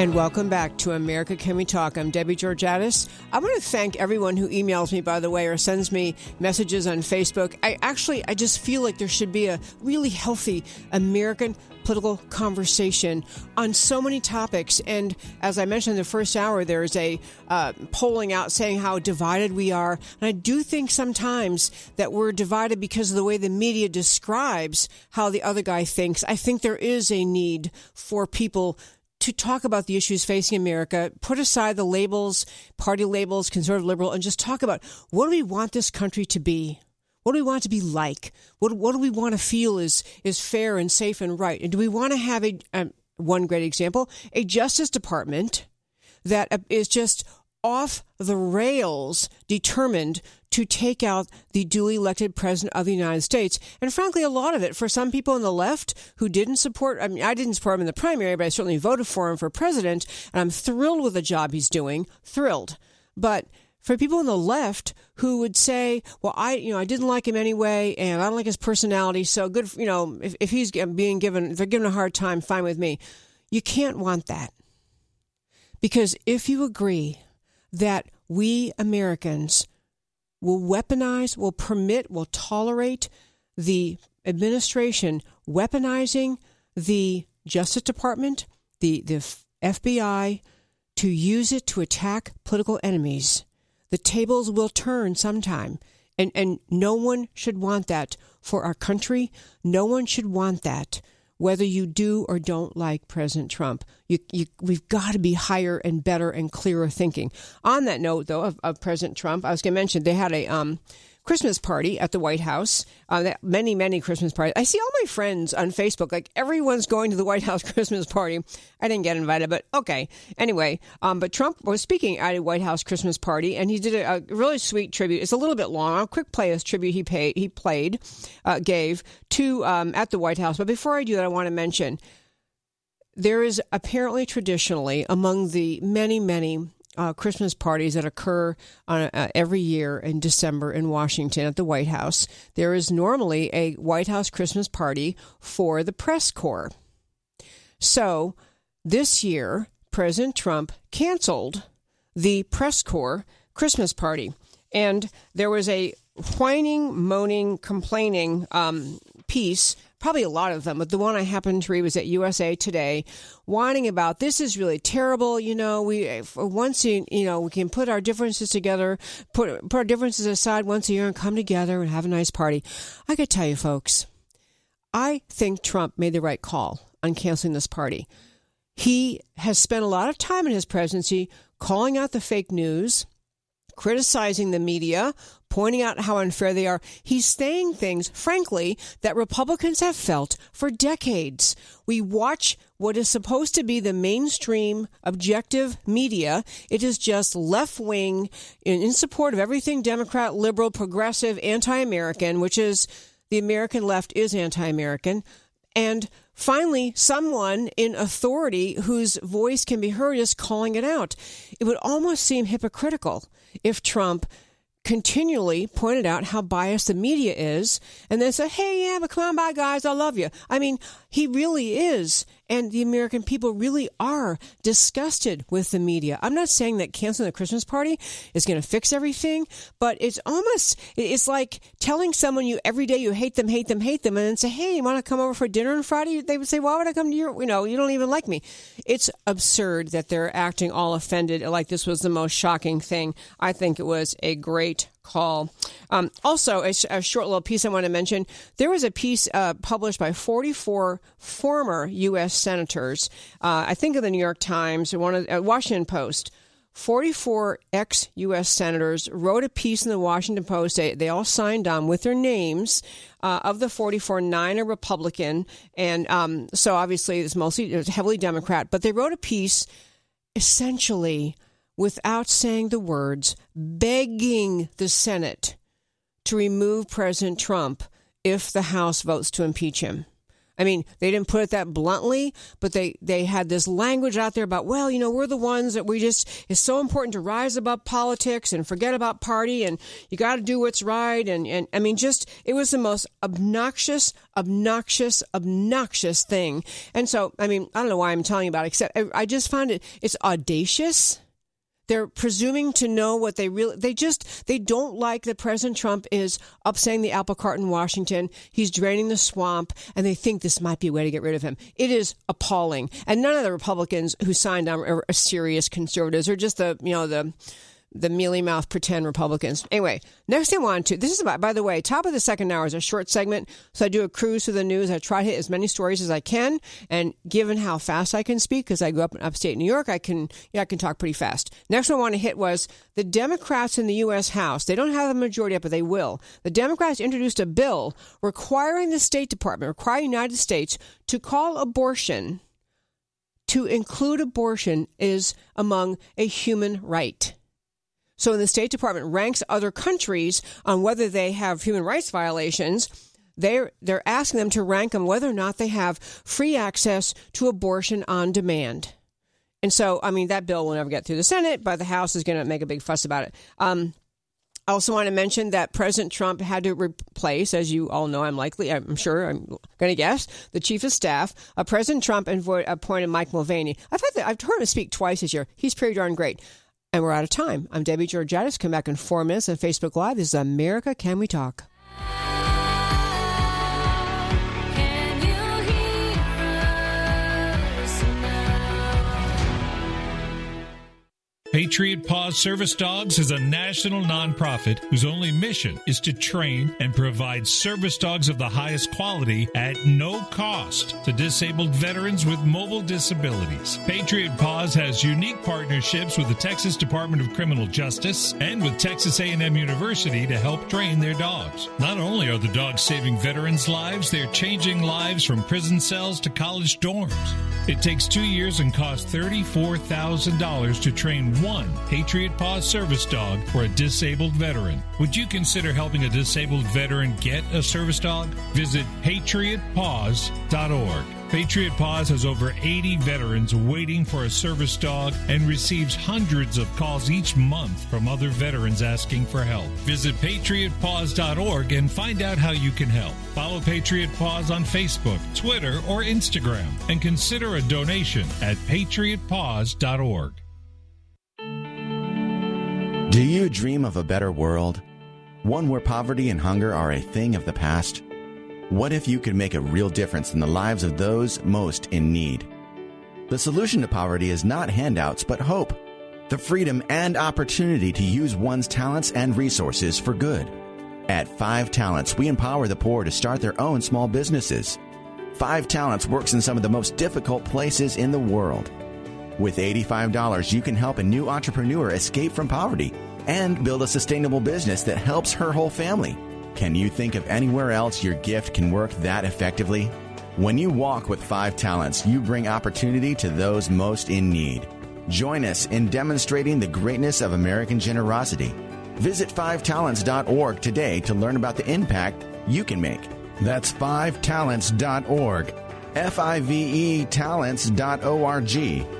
And welcome back to America Can We Talk. I'm Debbie Georgatos. I want to thank everyone who emails me, by the way, or sends me messages on Facebook. I actually, I just feel like there should be a really healthy American political conversation on so many topics. And as I mentioned in the first hour, there's a uh, polling out saying how divided we are. And I do think sometimes that we're divided because of the way the media describes how the other guy thinks. I think there is a need for people to talk about the issues facing America, put aside the labels, party labels, conservative, liberal, and just talk about what do we want this country to be? What do we want to be like? What, what do we want to feel is, is fair and safe and right? And do we want to have a, um, one great example, a Justice Department that uh, just off the rails, determined to take out the duly elected president of the United States. And frankly, a lot of it for some people on the left who didn't support, I mean, I didn't support him in the primary, but I certainly voted for him for president. And I'm thrilled with the job he's doing, thrilled. But for people on the left who would say, well, I, you know, I didn't like him anyway, and I don't like his personality, so good, you know, if, if he's being given, if they're given a hard time, fine with me. You can't want that. Because if you agree that we Americans will weaponize, will permit, will tolerate the administration weaponizing the Justice Department, the, the FBI, to use it to attack political enemies. The tables will turn sometime. And, and no one should want that for our country. No one should want that whether you do or don't like President Trump. You, you, we've got to be higher and better and clearer thinking. On that note, though, of, of President Trump, I was going to mention they had a um, Christmas party at the White House. Uh, many, many Christmas parties. I see all my friends on Facebook, like everyone's going to the White House Christmas party. I didn't get invited, but okay. Anyway, um, but Trump was speaking at a White House Christmas party, and he did a, a really sweet tribute. It's a little bit long. I'll quick play tribute he paid, he played, uh, gave to um, at the White House. But before I do that, I want to mention there is apparently traditionally among the many, many uh, Christmas parties that occur on, uh, every year in December in Washington at the White House. There is normally a White House Christmas party for the press corps. So this year, President Trump canceled the press corps Christmas party. And there was a whining, moaning, complaining um, piece probably a lot of them, but the one I happened to read was at USA Today, whining about this is really terrible. You know, we uh, once you you know we can put our differences together, put put our differences aside once a year and come together and have a nice party. I could tell you, folks, I think Trump made the right call on canceling this party. He has spent a lot of time in his presidency calling out the fake news criticizing the media, pointing out how unfair they are. He's saying things, frankly, that Republicans have felt for decades. We watch what is supposed to be the mainstream objective media. It is just left wing in, support of everything Democrat, liberal, progressive, anti American, which is the American left is anti American. And finally, someone in authority whose voice can be heard is calling it out. It would almost seem hypocritical if Trump continually pointed out how biased the media is and then said, hey, yeah, but come on by, guys, I love you. I mean, he really is. And the American people really are disgusted with the media. I'm not saying that canceling the Christmas party is going to fix everything, but it's almost, it's like telling someone you every day you hate them, hate them, hate them, and then say, hey, you want to come over for dinner on Friday? They would say, why would I come to your, you know, you don't even like me. It's absurd that they're acting all offended like this was the most shocking thing. I think it was a great call. Um, also, a, a, short little piece I want to mention. There was a piece uh, published by 44 former U.S. senators. Uh, I think of the New York Times, one of uh, Washington Post. 44 ex U.S. senators wrote a piece in the Washington Post. They, they all signed on with their names. Uh, of the 44, nine are Republican. And um, so obviously it's mostly it's heavily Democrat. But they wrote a piece essentially without saying the words, begging the Senate to remove President Trump if the House votes to impeach him. I mean, they didn't put it that bluntly, but they, they had this language out there about, well, you know, we're the ones that we just, it's so important to rise above politics and forget about party and you got to do what's right. And, and I mean, just, it was the most obnoxious, obnoxious, obnoxious thing. And so, I mean, I don't know why I'm telling you about it, except I, I just found it, it's audacious they're presuming to know what they really they just they don't like that President Trump is upsetting the apple cart in Washington. He's draining the swamp and they think this might be a way to get rid of him. It is appalling. And none of the Republicans who signed on are, serious conservatives or just the you know the the mealy mouth pretend Republicans. Anyway, next thing I wanted to, this is about, by the way, top of the second hour is a short segment. So I do a cruise through the news. I try to hit as many stories as I can. And given how fast I can speak, because I grew up in upstate New York, I can, yeah, I can talk pretty fast. Next one I want to hit was the Democrats in the U.S. House. They don't have a majority yet, but they will. The Democrats introduced a bill requiring the State Department, requiring United States to call abortion, to include abortion is among a human right. So, when the State Department ranks other countries on whether they have human rights violations. They're, they're asking them to rank them whether or not they have free access to abortion on demand. And so, I mean, that bill will never get through the Senate, but the House is going to make a big fuss about it. Um, I also want to mention that President Trump had to replace, as you all know, I'm likely, I'm sure, I'm going to guess, the chief of staff. Uh, President Trump appointed Mike Mulvaney. I've had the, I've heard him speak twice this year. He's pretty darn great. And we're out of time. I'm Debbie Georgatos. Come back in four minutes on Facebook Live. This is America Can We Talk? Patriot Paws Service Dogs is a national nonprofit whose only mission is to train and provide service dogs of the highest quality at no cost to disabled veterans with mobile disabilities. Patriot Paws has unique partnerships with the Texas Department of Criminal Justice and with Texas A&M University to help train their dogs. Not only are the dogs saving veterans' lives, they're changing lives from prison cells to college dorms. It takes 2 years and costs $34,000 to train one Patriot Paws service dog for a disabled veteran. Would you consider helping a disabled veteran get a service dog? Visit patriotpaws.org. Patriot Paws has over 80 veterans waiting for a service dog and receives hundreds of calls each month from other veterans asking for help. Visit patriotpaws.org and find out how you can help. Follow Patriot Paws on Facebook, Twitter, or Instagram and consider a donation at patriotpaws.org. Do you dream of a better world? One where poverty and hunger are a thing of the past? What if you could make a real difference in the lives of those most in need? The solution to poverty is not handouts, but hope. The freedom and opportunity to use one's talents and resources for good. At Five Talents, we empower the poor to start their own small businesses. Five Talents works in some of the most difficult places in the world. With $85, you can help a new entrepreneur escape from poverty and build a sustainable business that helps her whole family. Can you think of anywhere else your gift can work that effectively? When you walk with five talents, you bring opportunity to those most in need. Join us in demonstrating the greatness of American generosity. Visit fivetalents.org today to learn about the impact you can make. That's fivetalents.org. F I V E talents.org.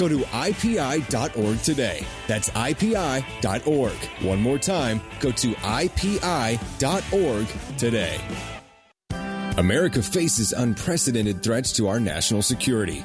Go to IPI.org today. That's IPI.org. One more time, go to IPI.org today. America faces unprecedented threats to our national security.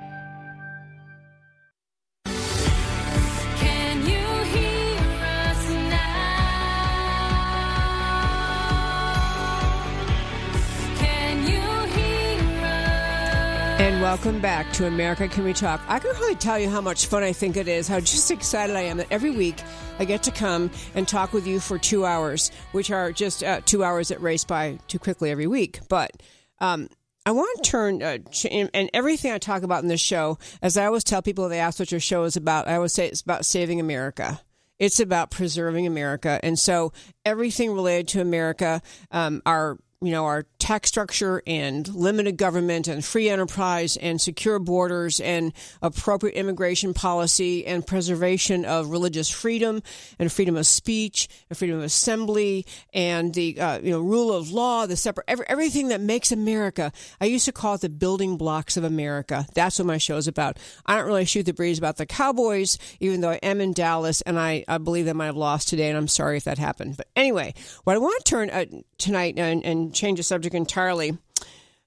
welcome back to America Can We Talk. I can hardly tell you how much fun I think it is, how just excited I am that every week I get to come and talk with you for two hours, which are just uh, two hours that race by too quickly every week. But um, I want to turn, uh, and everything I talk about in this show, as I always tell people, they ask what your show is about, I always say it's about saving America. It's about preserving America. And so everything related to America, um, our you know, our tax structure and limited government and free enterprise and secure borders and appropriate immigration policy and preservation of religious freedom and freedom of speech and freedom of assembly and the, uh, you know, rule of law, the separate, every, everything that makes America. I used to call it the building blocks of America. That's what my show is about. I don't really shoot the breeze about the Cowboys, even though I am in Dallas and I, I believe they might have lost today and I'm sorry if that happened. But anyway, what I want to turn uh, tonight and, and change the subject entirely.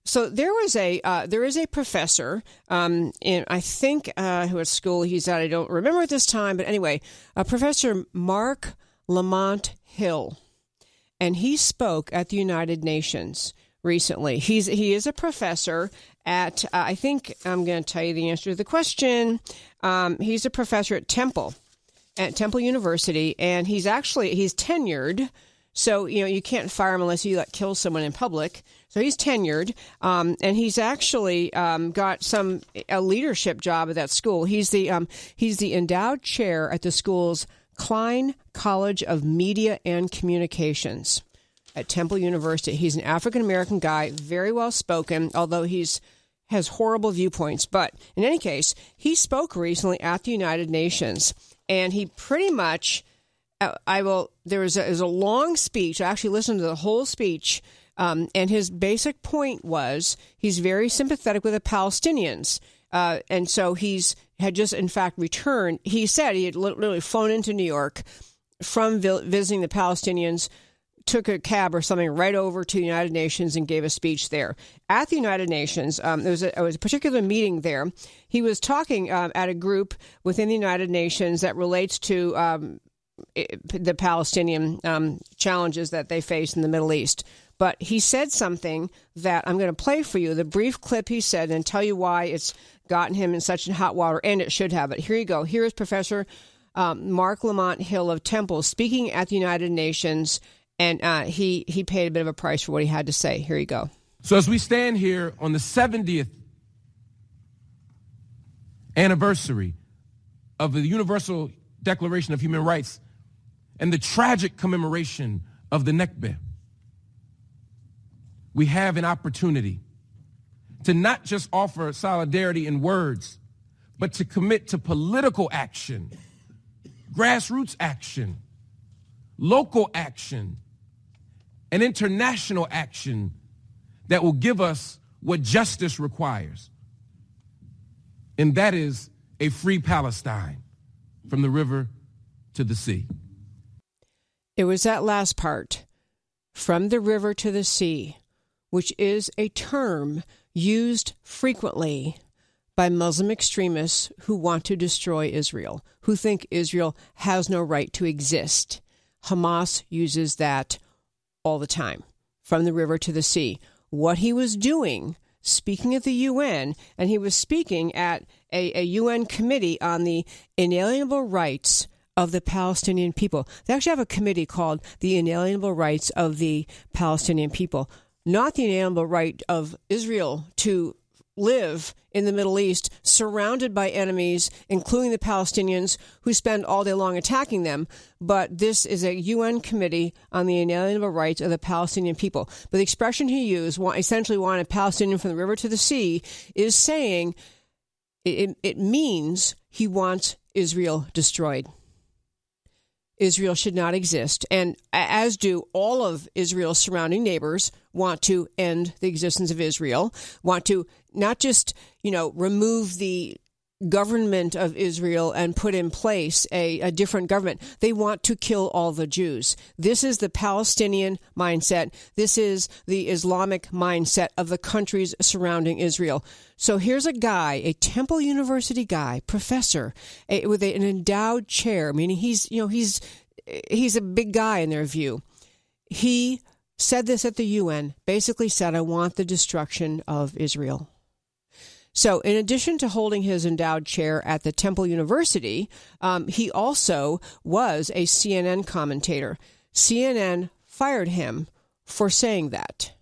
So there was a uh, there is a professor um, in I think uh, who at school he's at I don't remember at this time but anyway uh, Professor Marc Lamont Hill, and he spoke at the United Nations recently. He's he is a professor at uh, I think I'm going to tell you the answer to the question. Um, he's a professor at Temple at Temple University, and he's actually he's tenured. So you know you can't fire him unless you like kill someone in public. So he's tenured, um, and he's actually um, got some a leadership job at that school. He's the um, he's the endowed chair at the school's Klein College of Media and Communications at Temple University. He's an African American guy, very well spoken, although he's has horrible viewpoints. But in any case, he spoke recently at the United Nations, and he pretty much I will. There was a, was a long speech. I actually listened to the whole speech, um, and his basic point was he's very sympathetic with the Palestinians, uh, and so he's had just in fact returned. He said he had literally flown into New York from vi- visiting the Palestinians. Took a cab or something right over to the United Nations and gave a speech there. At the United Nations, um, there, was a, was a particular meeting there. He was talking um, at a group within the United Nations that relates to um, the Palestinian um, challenges that they face in the Middle East. But he said something that I'm going to play for you, the brief clip he said, and tell you why it's gotten him in such hot water, and it should have it. Here you go. Here is Professor um, Marc Lamont Hill of Temple speaking at the United Nations, and uh, he, he paid a bit of a price for what he had to say. Here you go. So, as we stand here on the 70th anniversary of the Universal Declaration of Human Rights and the tragic commemoration of the Nakba, we have an opportunity to not just offer solidarity in words, but to commit to political action, grassroots action, local action, and international action that will give us what justice requires. And that is a free Palestine from the river to the sea. It was that last part, from the river to the sea, which is a term used frequently by Muslim extremists who want to destroy Israel, who think Israel has no right to exist. Hamas uses that all the time, from the river to the sea. What he was doing, speaking at the UN, and he was speaking at a, a UN committee on the inalienable rights of the Palestinian people. They actually have a committee called the Inalienable Rights of the Palestinian People, not the inalienable right of Israel to live in the Middle East surrounded by enemies, including the Palestinians who spend all day long attacking them. But this is a UN committee on the inalienable rights of the Palestinian people. But the expression he used, essentially wanted Palestinian from the river to the sea, is saying it, it means he wants Israel destroyed. Israel should not exist. And as do all of Israel's surrounding neighbors, want to end the existence of Israel, want to not just, you know, remove the government of Israel and put in place a, a different government. They want to kill all the Jews. This is the Palestinian mindset. This is the Islamic mindset of the countries surrounding Israel. So here's a guy, a Temple University guy, professor, a, with a, an endowed chair, meaning he's, you know, he's he's a big guy in their view. He said this at the UN, basically said, I want the destruction of Israel. So, in addition to holding his endowed chair at the Temple University, um, he also was a CNN commentator. CNN fired him for saying that.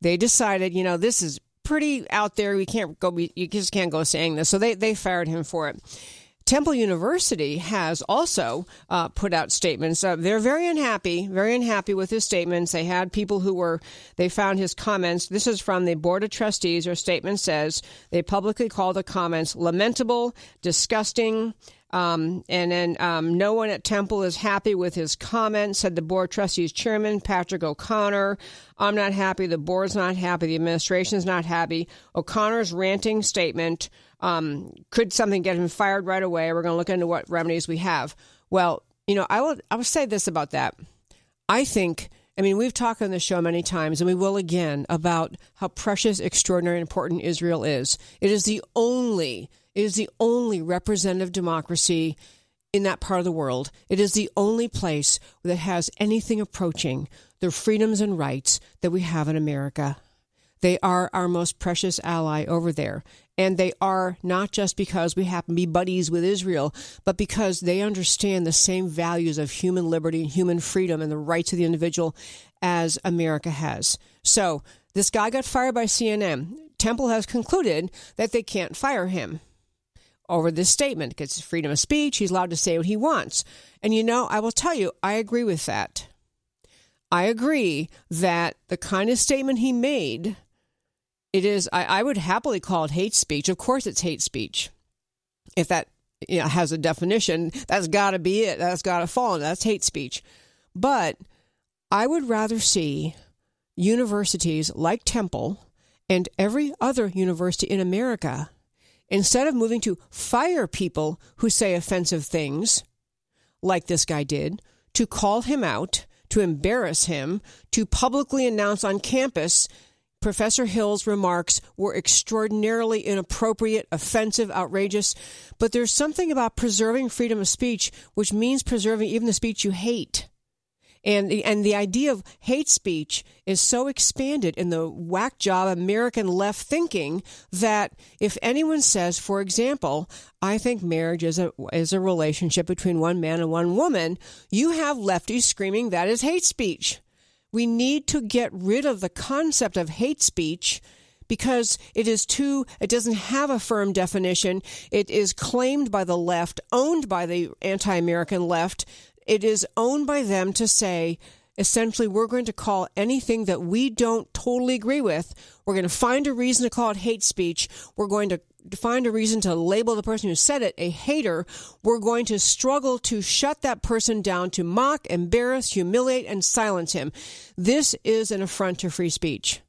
They decided, you know, this is pretty out there. We can't go. You just can't go saying this. So they they fired him for it. Temple University has also uh, put out statements. Uh, they're very unhappy, very unhappy with his statements. They had people who were, they found his comments. This is from the Board of Trustees. Their statement says they publicly called the comments lamentable, disgusting, um, and then um, no one at Temple is happy with his comments, said the board trustees chairman, Patrick O'Connor. I'm not happy. The board's not happy. The administration's not happy. O'Connor's ranting statement um, could something get him fired right away? We're going to look into what remedies we have. Well, you know, I will, I will say this about that. I think, I mean, we've talked on the show many times, and we will again, about how precious, extraordinary, important Israel is. It is the only, it is the only representative democracy in that part of the world. It is the only place that has anything approaching the freedoms and rights that we have in America. They are our most precious ally over there. And they are not just because we happen to be buddies with Israel, but because they understand the same values of human liberty and human freedom and the rights of the individual as America has. So this guy got fired by CNN. Temple has concluded that they can't fire him over this statement because it's freedom of speech. He's allowed to say what he wants. And you know, I will tell you, I agree with that. I agree that the kind of statement he made, it is, I, I would happily call it hate speech. Of course, it's hate speech. If that you know, has a definition, that's got to be it. That's got to fall. That's hate speech. But I would rather see universities like Temple and every other university in America, instead of moving to fire people who say offensive things, like this guy did, to call him out, to embarrass him, to publicly announce on campus Professor Hill's remarks were extraordinarily inappropriate, offensive, outrageous. But there's something about preserving freedom of speech, which means preserving even the speech you hate. And the, and the idea of hate speech is so expanded in the whack job American left thinking that if anyone says, for example, I think marriage is a is a relationship between one man and one woman, you have lefties screaming that is hate speech. We need to get rid of the concept of hate speech because it is too it doesn't have a firm definition. It is claimed by the left, owned by the anti-American left. It is owned by them to say essentially we're going to call anything that we don't totally agree with. We're going to find a reason to call it hate speech. We're going to find a reason to label the person who said it a hater. We're going to struggle to shut that person down to mock embarrass humiliate and silence him. This is an affront to free speech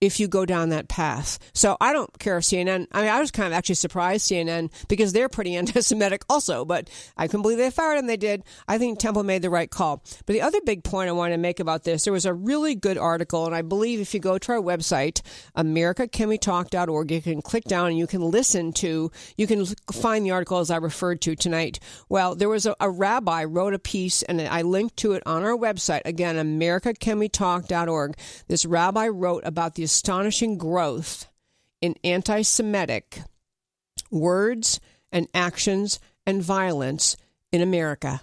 if you go down that path. So I don't care if CNN, I mean, I was kind of actually surprised, CNN, because they're pretty anti Semitic also, but I couldn't believe they fired him. They did. I think Temple made the right call. But the other big point I want to make about this, there was a really good article, and I believe if you go to our website, americacanwetalk.org, you can click down and you can listen to, you can find the article as I referred to tonight. Well, there was a, a rabbi wrote a piece, and I linked to it on our website. Again, americacanwetalk.org. This rabbi wrote about the astonishing growth in anti Semitic words and actions and violence in America.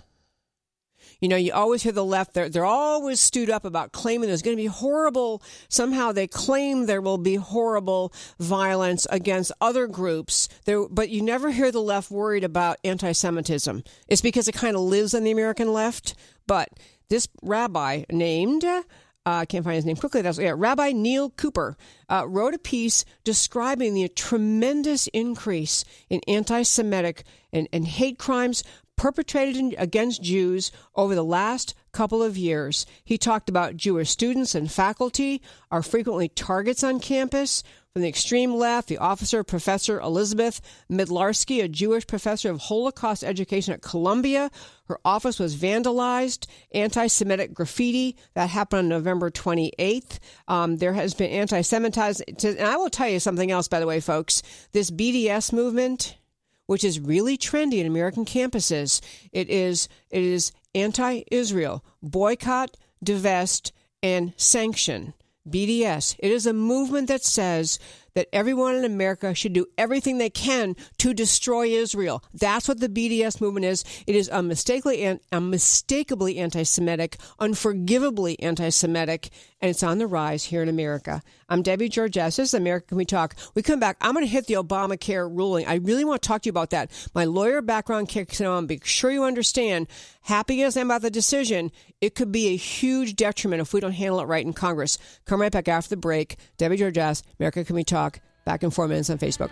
You know, you always hear the left, they're, they're always stewed up about claiming there's going to be horrible, somehow they claim there will be horrible violence against other groups. There, but you never hear the left worried about anti Semitism. It's because it kind of lives on the American left. But this rabbi named, uh, I can't find his name quickly. That's yeah, Rabbi Neil Cooper uh, wrote a piece describing the tremendous increase in anti-Semitic and, and hate crimes perpetrated in, against Jews over the last couple of years. He talked about Jewish students and faculty are frequently targets on campus. From the extreme left, the officer Professor Elizabeth Midlarsky, a Jewish professor of Holocaust education at Columbia, her office was vandalized. Anti Semitic graffiti that happened on November 28th. Um, there has been anti Semitism. And I will tell you something else, by the way, folks. This BDS movement, which is really trendy in American campuses, it is it is anti-Israel, boycott, divest, and sanction. BDS. It is a movement that says that everyone in America should do everything they can to destroy Israel. That's what the BDS movement is. It is unmistakably, unmistakably anti-Semitic, unforgivably anti-Semitic, and it's on the rise here in America. I'm Debbie Georges. This is America Can We Talk. We come back. I'm going to hit the Obamacare ruling. I really want to talk to you about that. My lawyer background kicks in on. Be sure you understand. Happy as I'm about the decision, it could be a huge detriment if we don't handle it right in Congress. Come right back after the break. Debbie Georges, America Can We Talk. Back in four minutes on Facebook.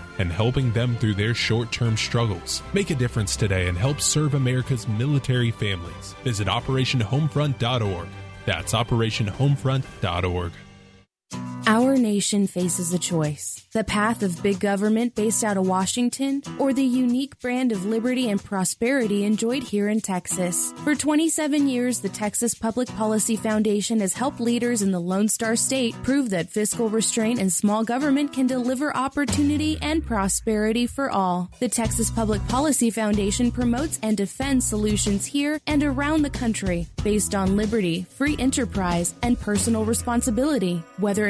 and helping them through their short term struggles. Make a difference today and help serve America's military families. Visit OperationHomefront.org. That's OperationHomefront.org. Our nation faces a choice the path of big government based out of Washington, or the unique brand of liberty and prosperity enjoyed here in Texas. For 27 years, the Texas Public Policy Foundation has helped leaders in the Lone Star State prove that fiscal restraint and small government can deliver opportunity and prosperity for all. The Texas Public Policy Foundation promotes and defends solutions here and around the country based on liberty, free enterprise, and personal responsibility. Whether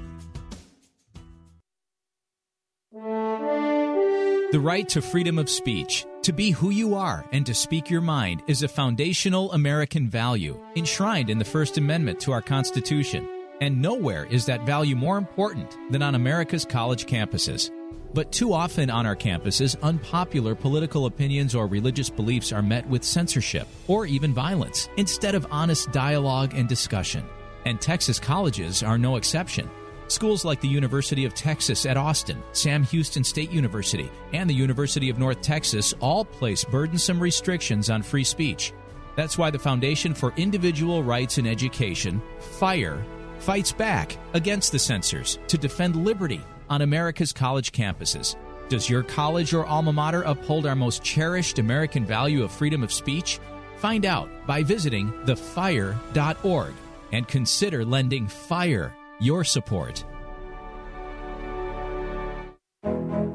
The right to freedom of speech, to be who you are and to speak your mind, is a foundational American value enshrined in the First Amendment to our Constitution. And nowhere is that value more important than on America's college campuses. But too often on our campuses, unpopular political opinions or religious beliefs are met with censorship or even violence instead of honest dialogue and discussion. And Texas colleges are no exception. Schools like the University of Texas at Austin, Sam Houston State University, and the University of North Texas all place burdensome restrictions on free speech. That's why the Foundation for Individual Rights in Education, FIRE, fights back against the censors to defend liberty on America's college campuses. Does your college or alma mater uphold our most cherished American value of freedom of speech? Find out by visiting thefire.org and consider lending FIRE your support.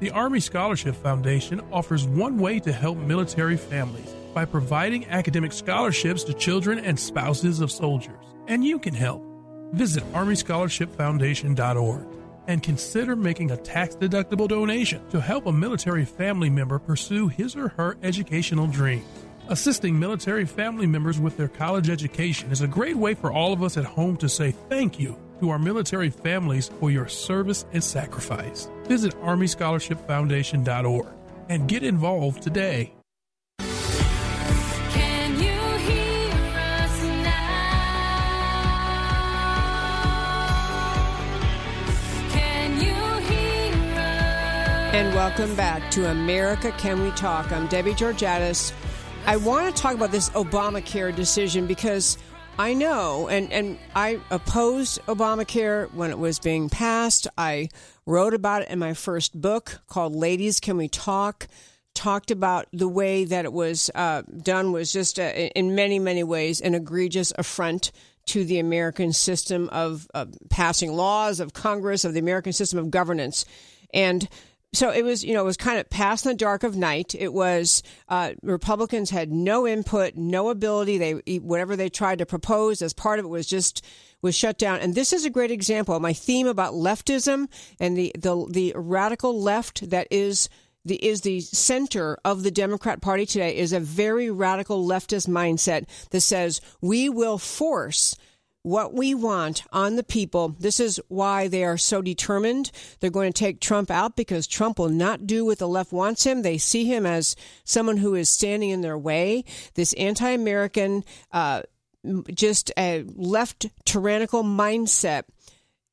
The Army Scholarship Foundation offers one way to help military families by providing academic scholarships to children and spouses of soldiers. And you can help. Visit ArmyScholarshipFoundation.org and consider making a tax deductible donation to help a military family member pursue his or her educational dreams. Assisting military family members with their college education is a great way for all of us at home to say thank you to our military families for your service and sacrifice. Visit ArmyScholarshipFoundation.org and get involved today. Can you hear us now? Can you hear us? And welcome back to America Can We Talk? I'm Debbie Georgatos. I want to talk about this Obamacare decision because I know, and, and I opposed Obamacare when it was being passed. I wrote about it in my first book called Ladies Can We Talk. Talked about the way that it was uh, done was just, uh, in many, many ways, an egregious affront to the American system of uh, passing laws, of Congress, of the American system of governance. And so it was, you know, it was kind of past the dark of night. It was uh, Republicans had no input, no ability. They whatever they tried to propose as part of it was just was shut down. And this is a great example. My theme about leftism and the the the radical left that is the is the center of the Democrat Party today is a very radical leftist mindset that says we will force what we want on the people. This is why they are so determined. They're going to take Trump out because Trump will not do what the left wants him. They see him as someone who is standing in their way. This anti American, uh, just a left tyrannical mindset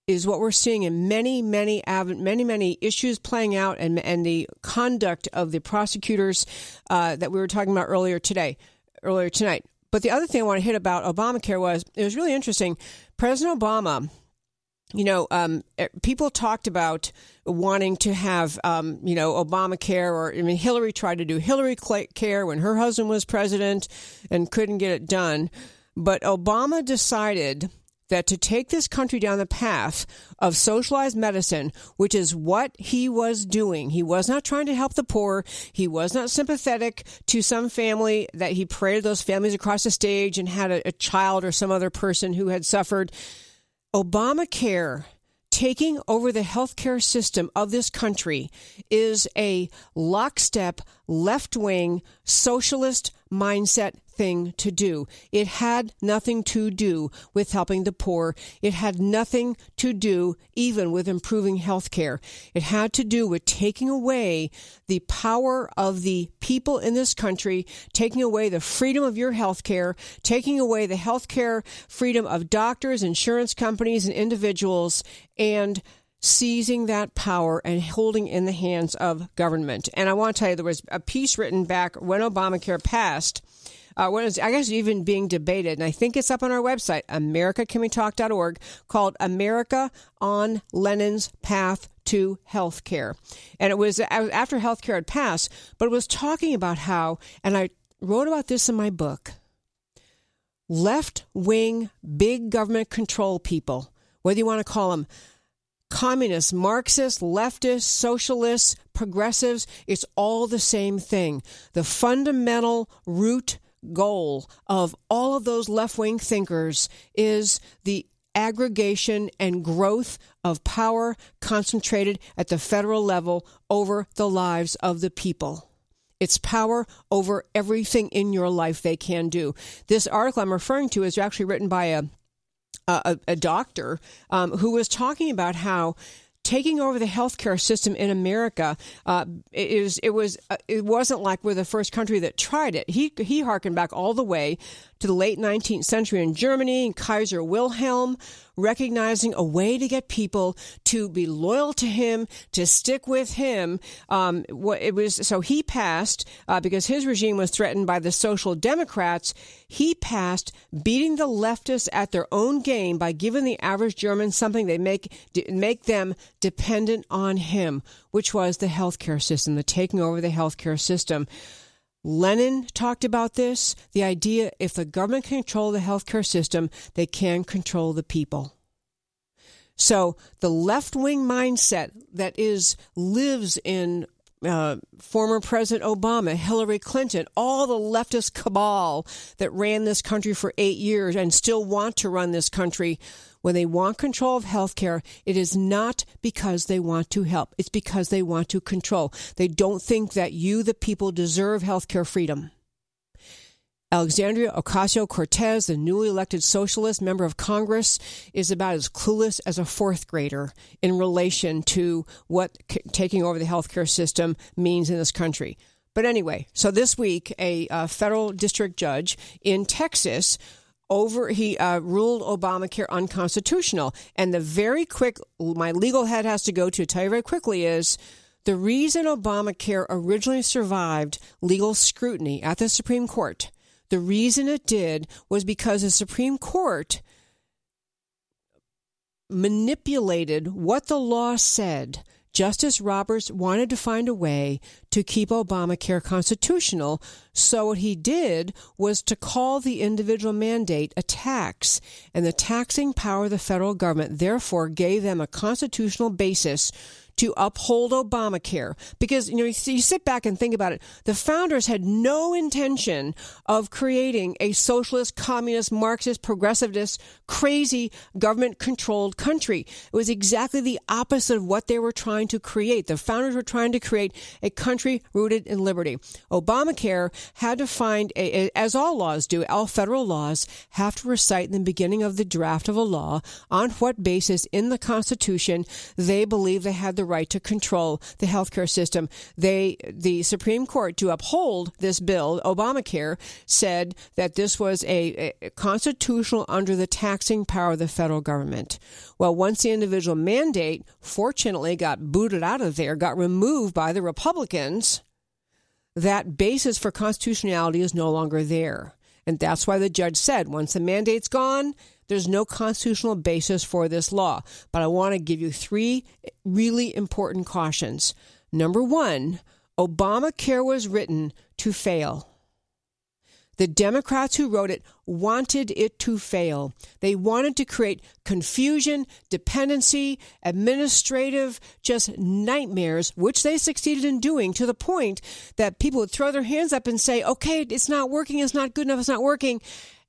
is what we're seeing in many, many, many, many issues playing out, and and the conduct of the prosecutors uh, that we were talking about earlier today, earlier tonight. But the other thing I want to hit about Obamacare was it was really interesting. President Obama, you know, um, people talked about wanting to have, um, you know, Obamacare, or I mean, Hillary tried to do Hillary Care when her husband was president and couldn't get it done. But Obama decided that to take this country down the path of socialized medicine, which is what he was doing, he was not trying to help the poor. He was not sympathetic to some family that he paraded those families across the stage and had a, a child or some other person who had suffered. Obamacare taking over the healthcare system of this country is a lockstep left wing socialist mindset thing to do. It had nothing to do with helping the poor. It had nothing to do even with improving health care. It had to do with taking away the power of the people in this country, taking away the freedom of your health care, taking away the health care freedom of doctors, insurance companies, and individuals, and seizing that power and holding in the hands of government. And I want to tell you, there was a piece written back when Obamacare passed. Uh, when was, I guess, even being debated, and I think it's up on our website, AmericaCanWeTalk.org, called America on Lenin's Path to Healthcare. And it was after healthcare had passed, but it was talking about how, and I wrote about this in my book, left wing, big government control people, whether you want to call them communists, Marxists, leftists, socialists, progressives, it's all the same thing. The fundamental root goal of all of those left wing thinkers is the aggregation and growth of power concentrated at the federal level over the lives of the people. It's power over everything in your life they can do. This article I'm referring to is actually written by a a, a doctor um, who was talking about how taking over the healthcare system in America uh, was, it was uh, it wasn't like we're the first country that tried it. He he harkened back all the way to the late 19th century in Germany, and Kaiser Wilhelm recognizing a way to get people to be loyal to him, to stick with him. Um, it was so he passed uh, because his regime was threatened by the Social Democrats. He passed beating the leftists at their own game by giving the average German something they make make them dependent on him, which was the healthcare system, the taking over the healthcare system. Lenin talked about this the idea if the government can control the healthcare system, they can control the people. So the left wing mindset that is lives in uh, former President Obama, Hillary Clinton, all the leftist cabal that ran this country for eight years and still want to run this country when they want control of health care, it is not because they want to help. It's because they want to control. They don't think that you, the people, deserve health care freedom. Alexandria Ocasio Cortez, the newly elected socialist member of Congress, is about as clueless as a fourth grader in relation to what c- taking over the healthcare system means in this country. But anyway, so this week, a uh, federal district judge in Texas over he uh, ruled Obamacare unconstitutional. And the very quick, my legal head has to go to tell you very quickly is the reason Obamacare originally survived legal scrutiny at the Supreme Court. The reason it did was because the Supreme Court manipulated what the law said. Justice Roberts wanted to find a way to keep Obamacare constitutional. So, what he did was to call the individual mandate a tax, and the taxing power of the federal government therefore gave them a constitutional basis to uphold Obamacare. Because, you know, you you sit back and think about it. The founders had no intention of creating a socialist, communist, Marxist, progressivist, crazy government controlled country. It was exactly the opposite of what they were trying to create. The founders were trying to create a country rooted in liberty. Obamacare had to find, a, as all laws do, all federal laws have to recite in the beginning of the draft of a law on what basis in the Constitution they believe they had the right to control the healthcare system. They, the Supreme Court, to uphold this bill, Obamacare, said that this was a, a constitutional under the taxing power of the federal government. Well, once the individual mandate, fortunately, got booted out of there, got removed by the Republicans, that basis for constitutionality is no longer there. And that's why the judge said once the mandate's gone, there's no constitutional basis for this law. But I want to give you three really important cautions. Number one, Obamacare was written to fail. The Democrats who wrote it wanted it to fail. They wanted to create confusion, dependency, administrative, just nightmares, which they succeeded in doing to the point that people would throw their hands up and say, okay, it's not working, it's not good enough, it's not working.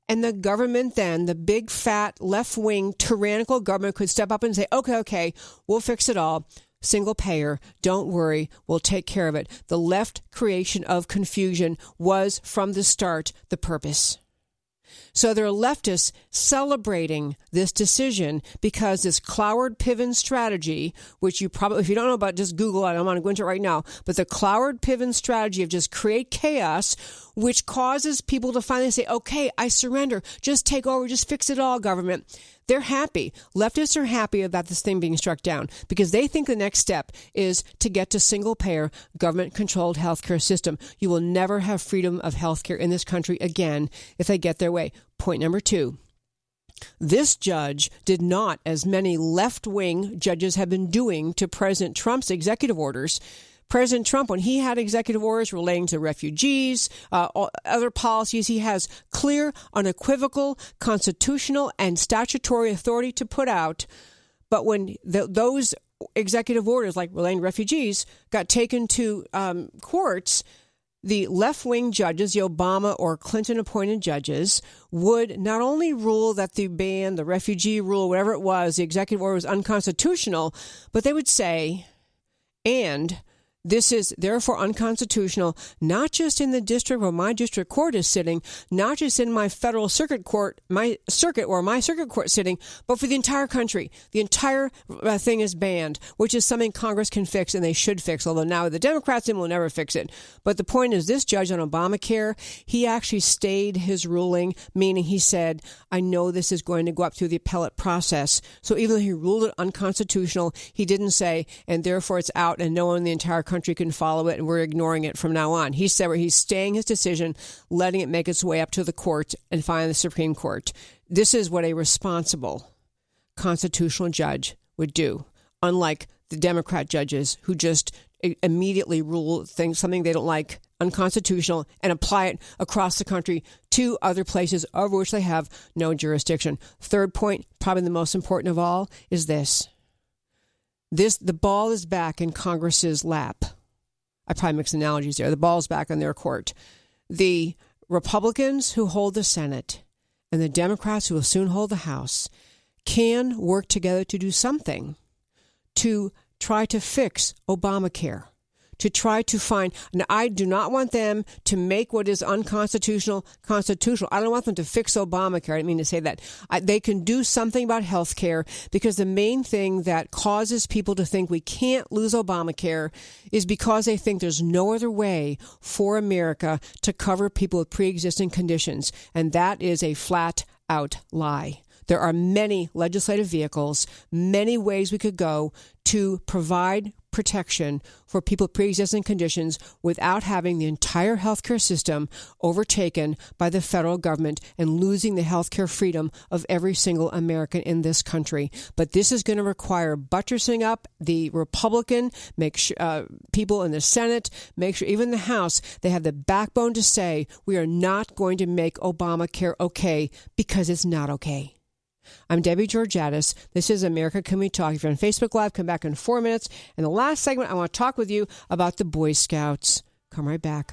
And the government then, the big fat left wing tyrannical government could step up and say, okay, okay, we'll fix it all single payer. Don't worry, we'll take care of it. The left creation of confusion was from the start the purpose. So there are leftists celebrating this decision because this Cloward Piven strategy, which you probably, if you don't know about, just Google it. I don't want to go into it right now. But the Cloward Piven strategy of just create chaos, which causes people to finally say, okay, I surrender. Just take over. Just fix it all, government. They're happy. Leftists are happy about this thing being struck down because they think the next step is to get to single payer, government controlled healthcare system. You will never have freedom of healthcare in this country again if they get their way. Point number two. This judge did not, as many left wing judges have been doing to President Trump's executive orders, President Trump, when he had executive orders relating to refugees, uh, other policies, he has clear, unequivocal, constitutional, and statutory authority to put out. But when the, those executive orders, like relating to refugees, got taken to um, courts, the left wing judges, the Obama or Clinton appointed judges, would not only rule that the ban, the refugee rule, whatever it was, the executive order was unconstitutional, but they would say, and This is therefore unconstitutional, not just in the district where my district court is sitting, not just in my federal circuit court, my circuit or my circuit court sitting, but for the entire country. The entire uh, thing is banned, which is something Congress can fix and they should fix, although now the Democrats will never fix it. But the point is this judge on Obamacare, he actually stayed his ruling, meaning he said, I know this is going to go up through the appellate process. So even though he ruled it unconstitutional, he didn't say, and therefore it's out and no one in the entire country can follow it and we're ignoring it from now on. He said where he's staying his decision, letting it make its way up to the court and finally the Supreme Court. This is what a responsible constitutional judge would do, unlike the Democrat judges who just immediately rule things something they don't like unconstitutional and apply it across the country to other places over which they have no jurisdiction. Third point, probably the most important of all, is this. This the ball is back in Congress's lap. I probably mixed analogies there. The ball's back on their court. The Republicans who hold the Senate and the Democrats who will soon hold the House can work together to do something to try to fix Obamacare, to try to find. And I do not want them to make what is unconstitutional constitutional. I don't want them to fix Obamacare. I didn't mean to say that. I, they can do something about health care because the main thing that causes people to think we can't lose Obamacare is because they think there's no other way for America to cover people with pre existing conditions. And that is a flat out lie. There are many legislative vehicles, many ways we could go to provide protection for people with pre-existing conditions without having the entire healthcare system overtaken by the federal government and losing the healthcare freedom of every single American in this country. But this is going to require buttressing up the Republican, make sure uh, people in the Senate, make sure even the House, they have the backbone to say we are not going to make Obamacare okay because it's not okay. I'm Debbie Georgatos. This is America Can We Talk. If you're on Facebook Live, come back in four minutes. In the last segment, I want to talk with you about the Boy Scouts. Come right back.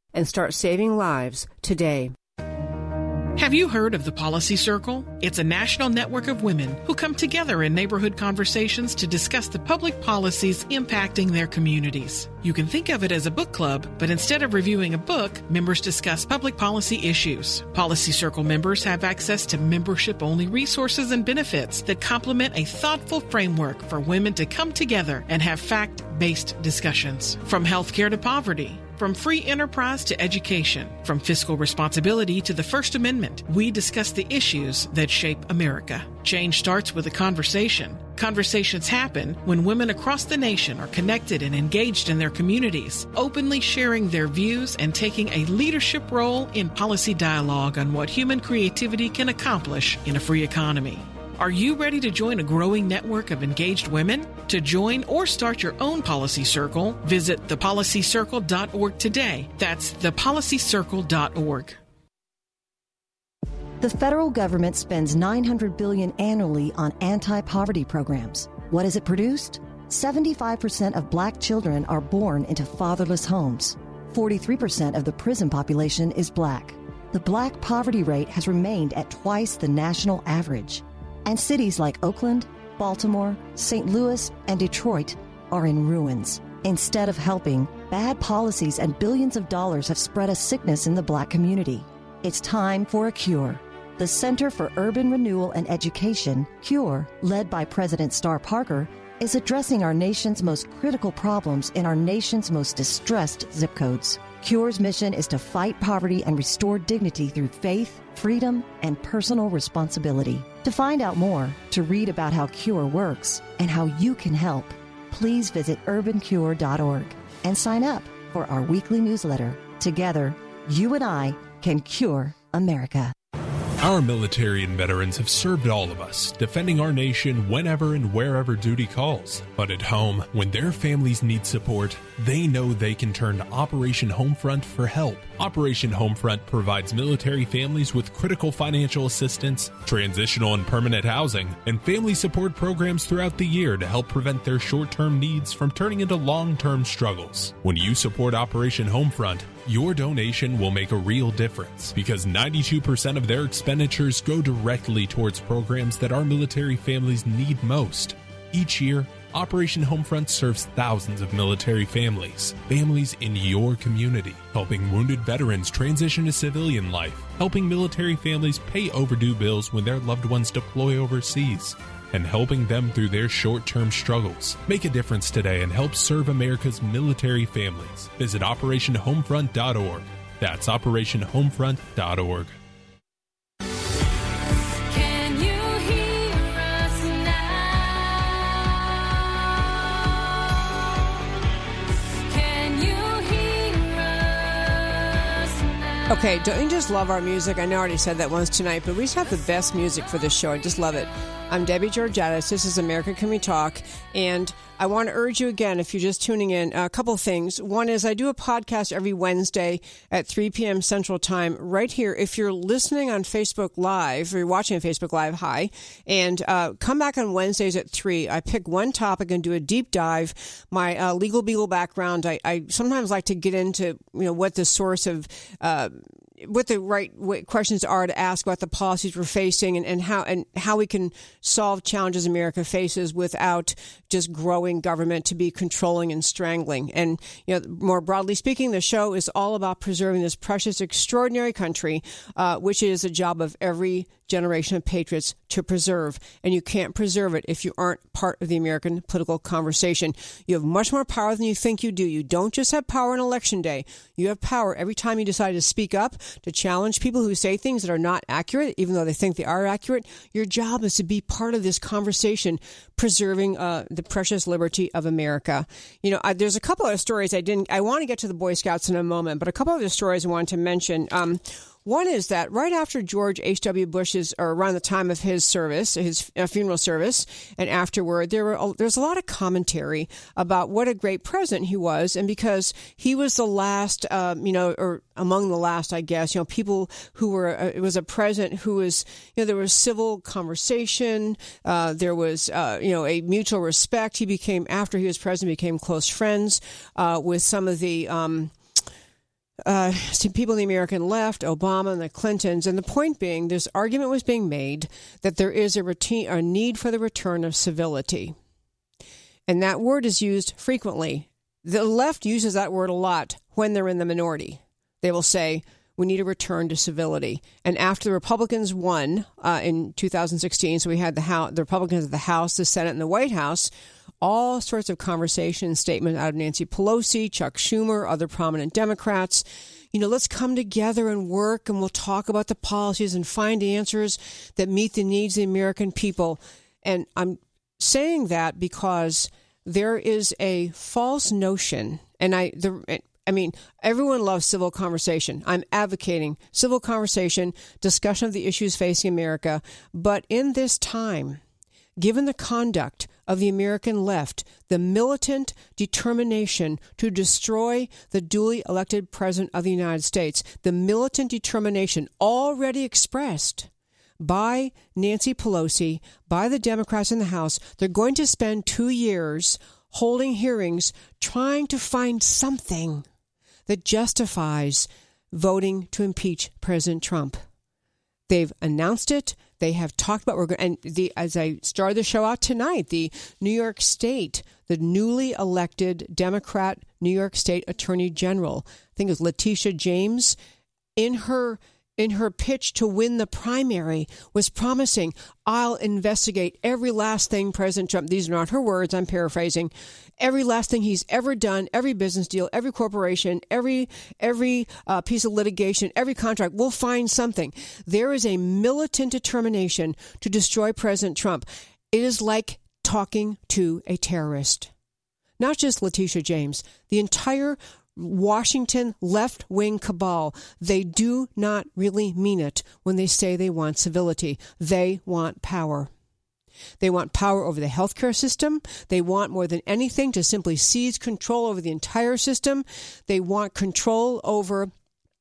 and start saving lives today. Have you heard of the Policy Circle? It's a national network of women who come together in neighborhood conversations to discuss the public policies impacting their communities. You can think of it as a book club, but instead of reviewing a book, members discuss public policy issues. Policy Circle members have access to membership only resources and benefits that complement a thoughtful framework for women to come together and have fact based discussions. From healthcare to poverty, from free enterprise to education, from fiscal responsibility to the First Amendment, we discuss the issues that shape America. Change starts with a conversation. Conversations happen when women across the nation are connected and engaged in their communities, openly sharing their views and taking a leadership role in policy dialogue on what human creativity can accomplish in a free economy. Are you ready to join a growing network of engaged women? To join or start your own policy circle, visit thepolicycircle.org today. That's thepolicycircle.org. The federal government spends 900 billion annually on anti-poverty programs. What has it produced? 75% of black children are born into fatherless homes. 43% of the prison population is black. The black poverty rate has remained at twice the national average. And cities like Oakland, Baltimore, St. Louis, and Detroit are in ruins. Instead of helping, bad policies and billions of dollars have spread a sickness in the black community. It's time for a cure. The Center for Urban Renewal and Education, CURE, led by President Star Parker, is addressing our nation's most critical problems in our nation's most distressed zip codes. CURE's mission is to fight poverty and restore dignity through faith, freedom, and personal responsibility. To find out more, to read about how CURE works, and how you can help, please visit urbancure.org and sign up for our weekly newsletter. Together, you and I can cure America. Our military and veterans have served all of us, defending our nation whenever and wherever duty calls. But at home, when their families need support, they know they can turn to Operation Homefront for help. Operation Homefront provides military families with critical financial assistance, transitional and permanent housing, and family support programs throughout the year to help prevent their short term needs from turning into long term struggles. When you support Operation Homefront, your donation will make a real difference because 92% of their expenditures go directly towards programs that our military families need most. Each year, Operation Homefront serves thousands of military families, families in your community, helping wounded veterans transition to civilian life, helping military families pay overdue bills when their loved ones deploy overseas, and helping them through their short term struggles. Make a difference today and help serve America's military families. Visit OperationHomefront.org. That's OperationHomefront.org. Okay, don't you just love our music? I know I already said that once tonight, but we just have the best music for this show. I just love it. I'm Debbie Georgatos. This is America Can We Talk? And I want to urge you again, if you're just tuning in, a couple things. One is I do a podcast every Wednesday at 3 p.m. Central Time right here. If you're listening on Facebook Live or you're watching Facebook Live, hi. And uh, come back on Wednesdays at 3. I pick one topic and do a deep dive. My uh, legal beagle background, I, I sometimes like to get into, you know, what the source of uh, what the right questions are to ask about the policies we're facing and, and how and how we can solve challenges America faces without just growing government to be controlling and strangling. And you know, more broadly speaking, the show is all about preserving this precious, extraordinary country, uh, which is a job of every generation of patriots to preserve. And you can't preserve it if you aren't part of the American political conversation. You have much more power than you think you do. You don't just have power on election day. You have power every time you decide to speak up, to challenge people who say things that are not accurate, even though they think they are accurate. Your job is to be part of this conversation, preserving uh, the precious liberty of America. You know, I, there's a couple of stories I didn't. I want to get to the Boy Scouts in a moment, but a couple of the stories I wanted to mention. Um, one is that right after George H.W. Bush's, or around the time of his service, his uh, funeral service, and afterward, there were there's a lot of commentary about what a great president he was, and because he was the last, um, you know, or among the last, I guess, you know, people who were, uh, it was a president who was, you know, there was civil conversation, uh, there was, uh, you know, a mutual respect. He became, after he was president, became close friends uh, with some of the. Um, uh, some people in the American left, Obama and the Clintons, and the point being, this argument was being made that there is a, routine, a need for the return of civility. And that word is used frequently. The left uses that word a lot when they're in the minority. They will say, we need a return to civility. And after the Republicans won uh, in 2016, so we had the, House, the Republicans of the House, the Senate, and the White House, all sorts of conversation statements out of Nancy Pelosi, Chuck Schumer, other prominent Democrats. You know, let's come together and work and we'll talk about the policies and find answers that meet the needs of the American people. And I'm saying that because there is a false notion, and I, the, I mean, everyone loves civil conversation. I'm advocating civil conversation, discussion of the issues facing America. But in this time, given the conduct of the American left, the militant determination to destroy the duly elected President of the United States, the militant determination already expressed by Nancy Pelosi, by the Democrats in the House, they're going to spend two years holding hearings trying to find something that justifies voting to impeach President Trump. They've announced it. They have talked about we're going and the as I started the show out tonight, the New York State, the newly elected Democrat New York State Attorney General, I think it was Letitia James, in her in her pitch to win the primary was promising I'll investigate every last thing President Trump these are not her words I'm paraphrasing every last thing he's ever done every business deal every corporation every every uh, piece of litigation every contract we'll find something. There is a militant determination to destroy President Trump. It is like talking to a terrorist. Not just Letitia James the entire Washington left wing cabal, they do not really mean it when they say they want civility. They want power. They want power over the healthcare system. They want more than anything to simply seize control over the entire system. They want control over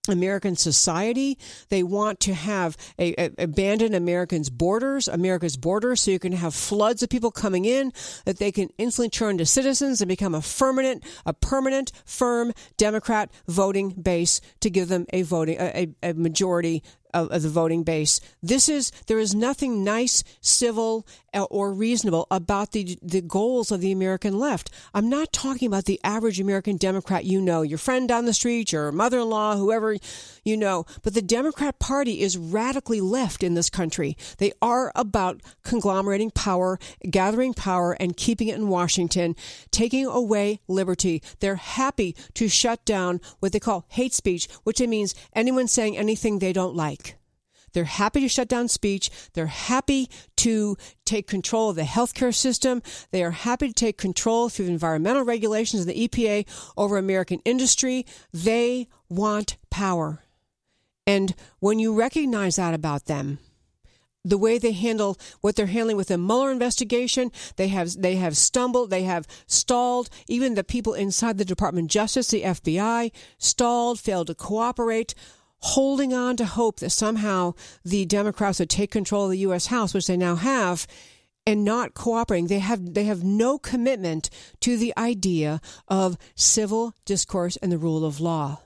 American society. They want to have a, a, abandon Americans' borders, America's borders, so you can have floods of people coming in that they can instantly turn to citizens and become a permanent, a permanent, firm Democrat voting base to give them a voting a, a majority of, the voting base. This is there is nothing nice, civil, uh, or reasonable about the the goals of the American left. I'm not talking about the average American Democrat you know, your friend down the street, your mother-in-law, whoever you know. But the Democrat Party is radically left in this country. They are about conglomerating power, gathering power, and keeping it in Washington, taking away liberty. They're happy to shut down what they call hate speech, which means anyone saying anything they don't like. They're happy to shut down speech. They're happy to take control of the healthcare system. They are happy to take control through environmental regulations of the EPA over American industry. They want power. And when you recognize that about them, the way they handle what they're handling with the Mueller investigation, they have they have stumbled, they have stalled. Even the people inside the Department of Justice, the FBI, stalled, failed to cooperate holding on to hope that somehow the Democrats would take control of the U.S. House, which they now have, and not cooperating. They have they have no commitment to the idea of civil discourse and the rule of law.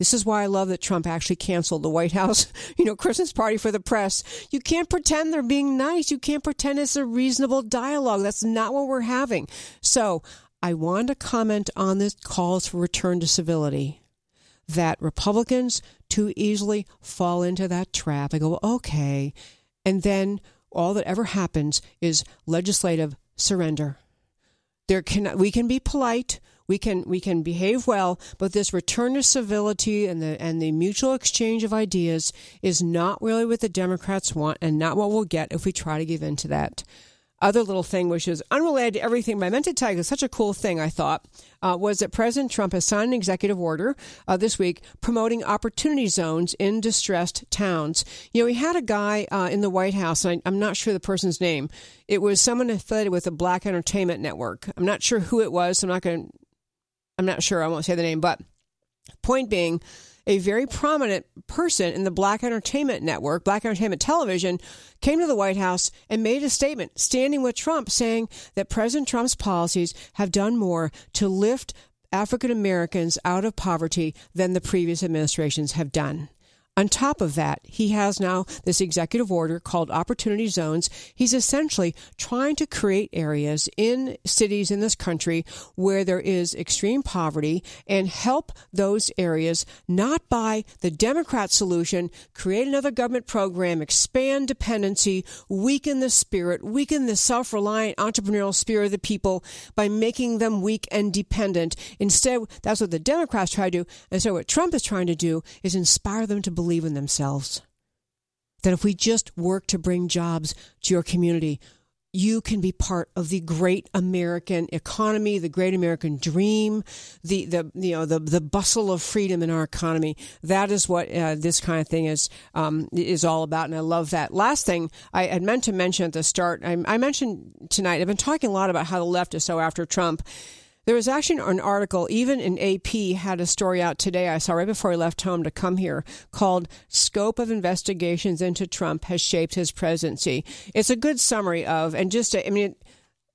This is why I love that Trump actually canceled the White House, you know, Christmas party for the press. You can't pretend they're being nice. You can't pretend it's a reasonable dialogue. That's not what we're having. So I want to comment on this calls for return to civility that Republicans too easily fall into that trap. I go, okay. And then all that ever happens is legislative surrender. There can we can be polite, we can we can behave well, but this return to civility and the and the mutual exchange of ideas is not really what the Democrats want and not what we'll get if we try to give in to that other little thing, which is unrelated to everything, but I meant to tell you, such a cool thing, I thought, uh, was that President Trump has signed an executive order uh, this week promoting opportunity zones in distressed towns. You know, he had a guy uh, in the White House, and I, I'm not sure the person's name. It was someone affiliated with the Black Entertainment Network. I'm not sure who it was. So I'm not going to, I'm not sure. I won't say the name, but point being, a very prominent person in the Black Entertainment Network, Black Entertainment Television, came to the White House and made a statement standing with Trump saying that President Trump's policies have done more to lift African Americans out of poverty than the previous administrations have done. On top of that, he has now this executive order called Opportunity Zones. He's essentially trying to create areas in cities in this country where there is extreme poverty and help those areas not by the Democrat solution, create another government program, expand dependency, weaken the spirit, weaken the self reliant entrepreneurial spirit of the people by making them weak and dependent. Instead, that's what the Democrats try to do. And so what Trump is trying to do is inspire them to believe in themselves. That if we just work to bring jobs to your community, you can be part of the great American economy, the great American dream, the, the you know the the bustle of freedom in our economy. That is what uh, this kind of thing is um, is all about, and I love that. Last thing I had meant to mention at the start, I, I mentioned tonight. I've been talking a lot about how the left is so after Trump. There was actually an article, even in AP had a story out today I saw right before I left home to come here called Scope of Investigations into Trump Has Shaped His Presidency. It's a good summary of, and just, I mean,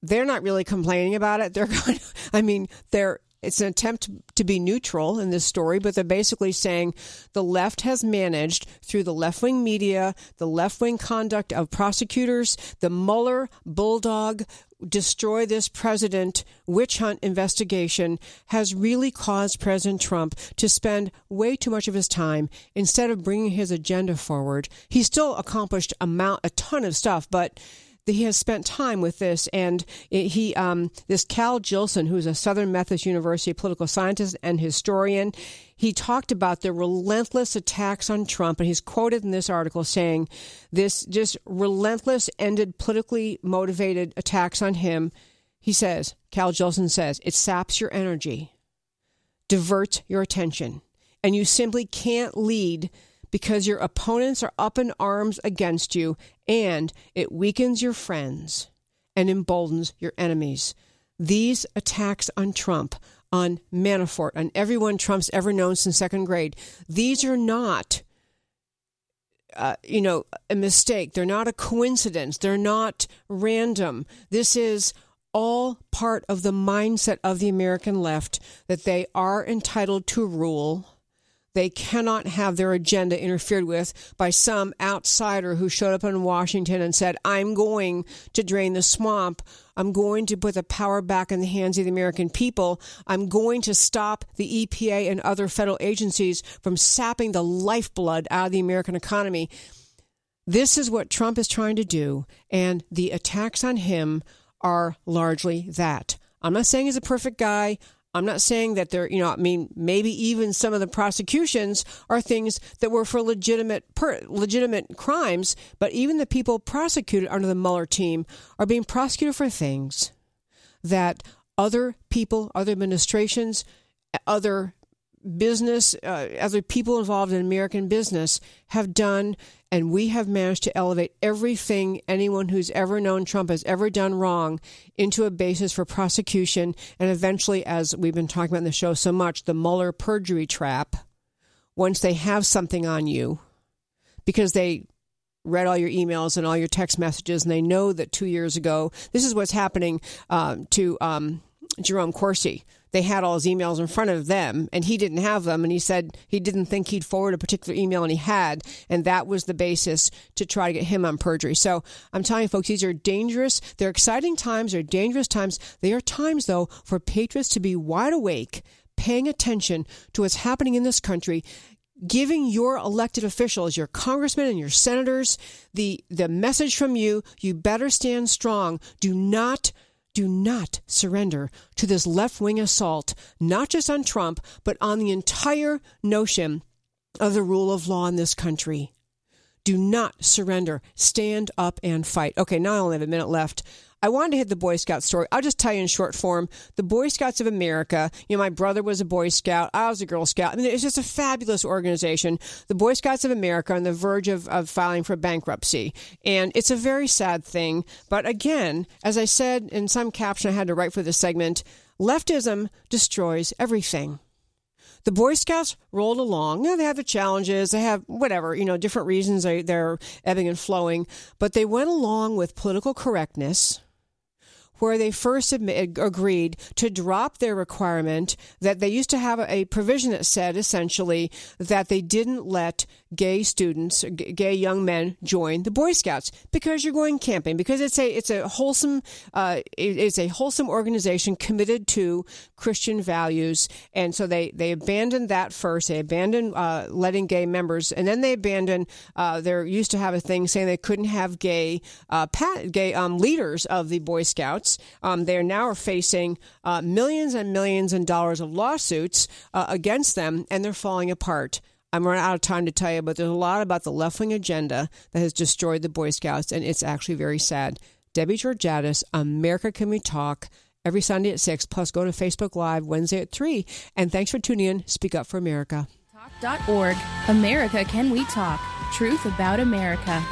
they're not really complaining about it. They're I mean, they're it's an attempt to be neutral in this story, but they're basically saying the left has managed through the left wing media, the left wing conduct of prosecutors, the Mueller bulldog destroy this president witch hunt investigation has really caused President Trump to spend way too much of his time instead of bringing his agenda forward. He still accomplished a ton of stuff, but he has spent time with this, and he, um, this Cal Jillson, who's a Southern Methodist University political scientist and historian, he talked about the relentless attacks on Trump, and he's quoted in this article saying, "This just relentless, ended politically motivated attacks on him." He says, Cal Jillson says, it saps your energy, diverts your attention, and you simply can't lead because your opponents are up in arms against you, and it weakens your friends and emboldens your enemies. These attacks on Trump, on Manafort, on everyone Trump's ever known since second grade, these are not. Uh, you know, a mistake. They're not a coincidence. They're not random. This is all part of the mindset of the American left that they are entitled to rule they cannot have their agenda interfered with by some outsider who showed up in Washington and said, I'm going to drain the swamp. I'm going to put the power back in the hands of the American people. I'm going to stop the EPA and other federal agencies from sapping the lifeblood out of the American economy. This is what Trump is trying to do, and the attacks on him are largely that. I'm not saying he's a perfect guy. I'm not saying that they're, you know, I mean, maybe even some of the prosecutions are things that were for legitimate, per, legitimate crimes, but even the people prosecuted under the Mueller team are being prosecuted for things that other people, other administrations, other business, uh, other people involved in American business have done, and we have managed to elevate everything anyone who's ever known Trump has ever done wrong into a basis for prosecution, and eventually, as we've been talking about in the show so much, the Mueller perjury trap. Once they have something on you, because they read all your emails and all your text messages, and they know that two years ago, this is what's happening um, to um, Jerome Corsi they had all his emails in front of them and he didn't have them and he said he didn't think he'd forward a particular email and he had and that was the basis to try to get him on perjury so i'm telling you folks these are dangerous they're exciting times they're dangerous times they are times though for patriots to be wide awake paying attention to what's happening in this country giving your elected officials, your congressmen and your senators, the the message from you, you better stand strong. Do not do not surrender to this left wing assault, not just on Trump, but on the entire notion of the rule of law in this country. Do not surrender. Stand up and fight. Okay, now I only have a minute left. I wanted to hit the Boy Scout story. I'll just tell you in short form. The Boy Scouts of America, you know, my brother was a Boy Scout. I was a Girl Scout. I mean, it's just a fabulous organization. The Boy Scouts of America on the verge of, of filing for bankruptcy. And it's a very sad thing. But again, as I said in some caption I had to write for this segment, leftism destroys everything the Boy Scouts rolled along. You know, they have the challenges, they have whatever, you know, different reasons they, they're ebbing and flowing, but they went along with political correctness where they first admit, agreed to drop their requirement that they used to have a provision that said essentially that they didn't let gay students, gay young men join the Boy Scouts because you're going camping because it's a it's a wholesome uh, it's a wholesome organization committed to Christian values. And so they they abandoned that first. They abandoned uh, letting gay members and then they abandoned uh, they used to have a thing saying they couldn't have gay uh, pat, gay um, leaders of the Boy Scouts um, they are now facing uh, millions and millions and dollars of lawsuits uh, against them and they're falling apart. I'm running out of time to tell you, but there's a lot about the left wing agenda that has destroyed the Boy Scouts, and it's actually very sad. Debbie Georgatos, America Can We Talk, every Sunday at 6, plus go to Facebook Live Wednesday at 3. And thanks for tuning in. Speak Up for America. Talk.org. America Can We Talk? Truth about America.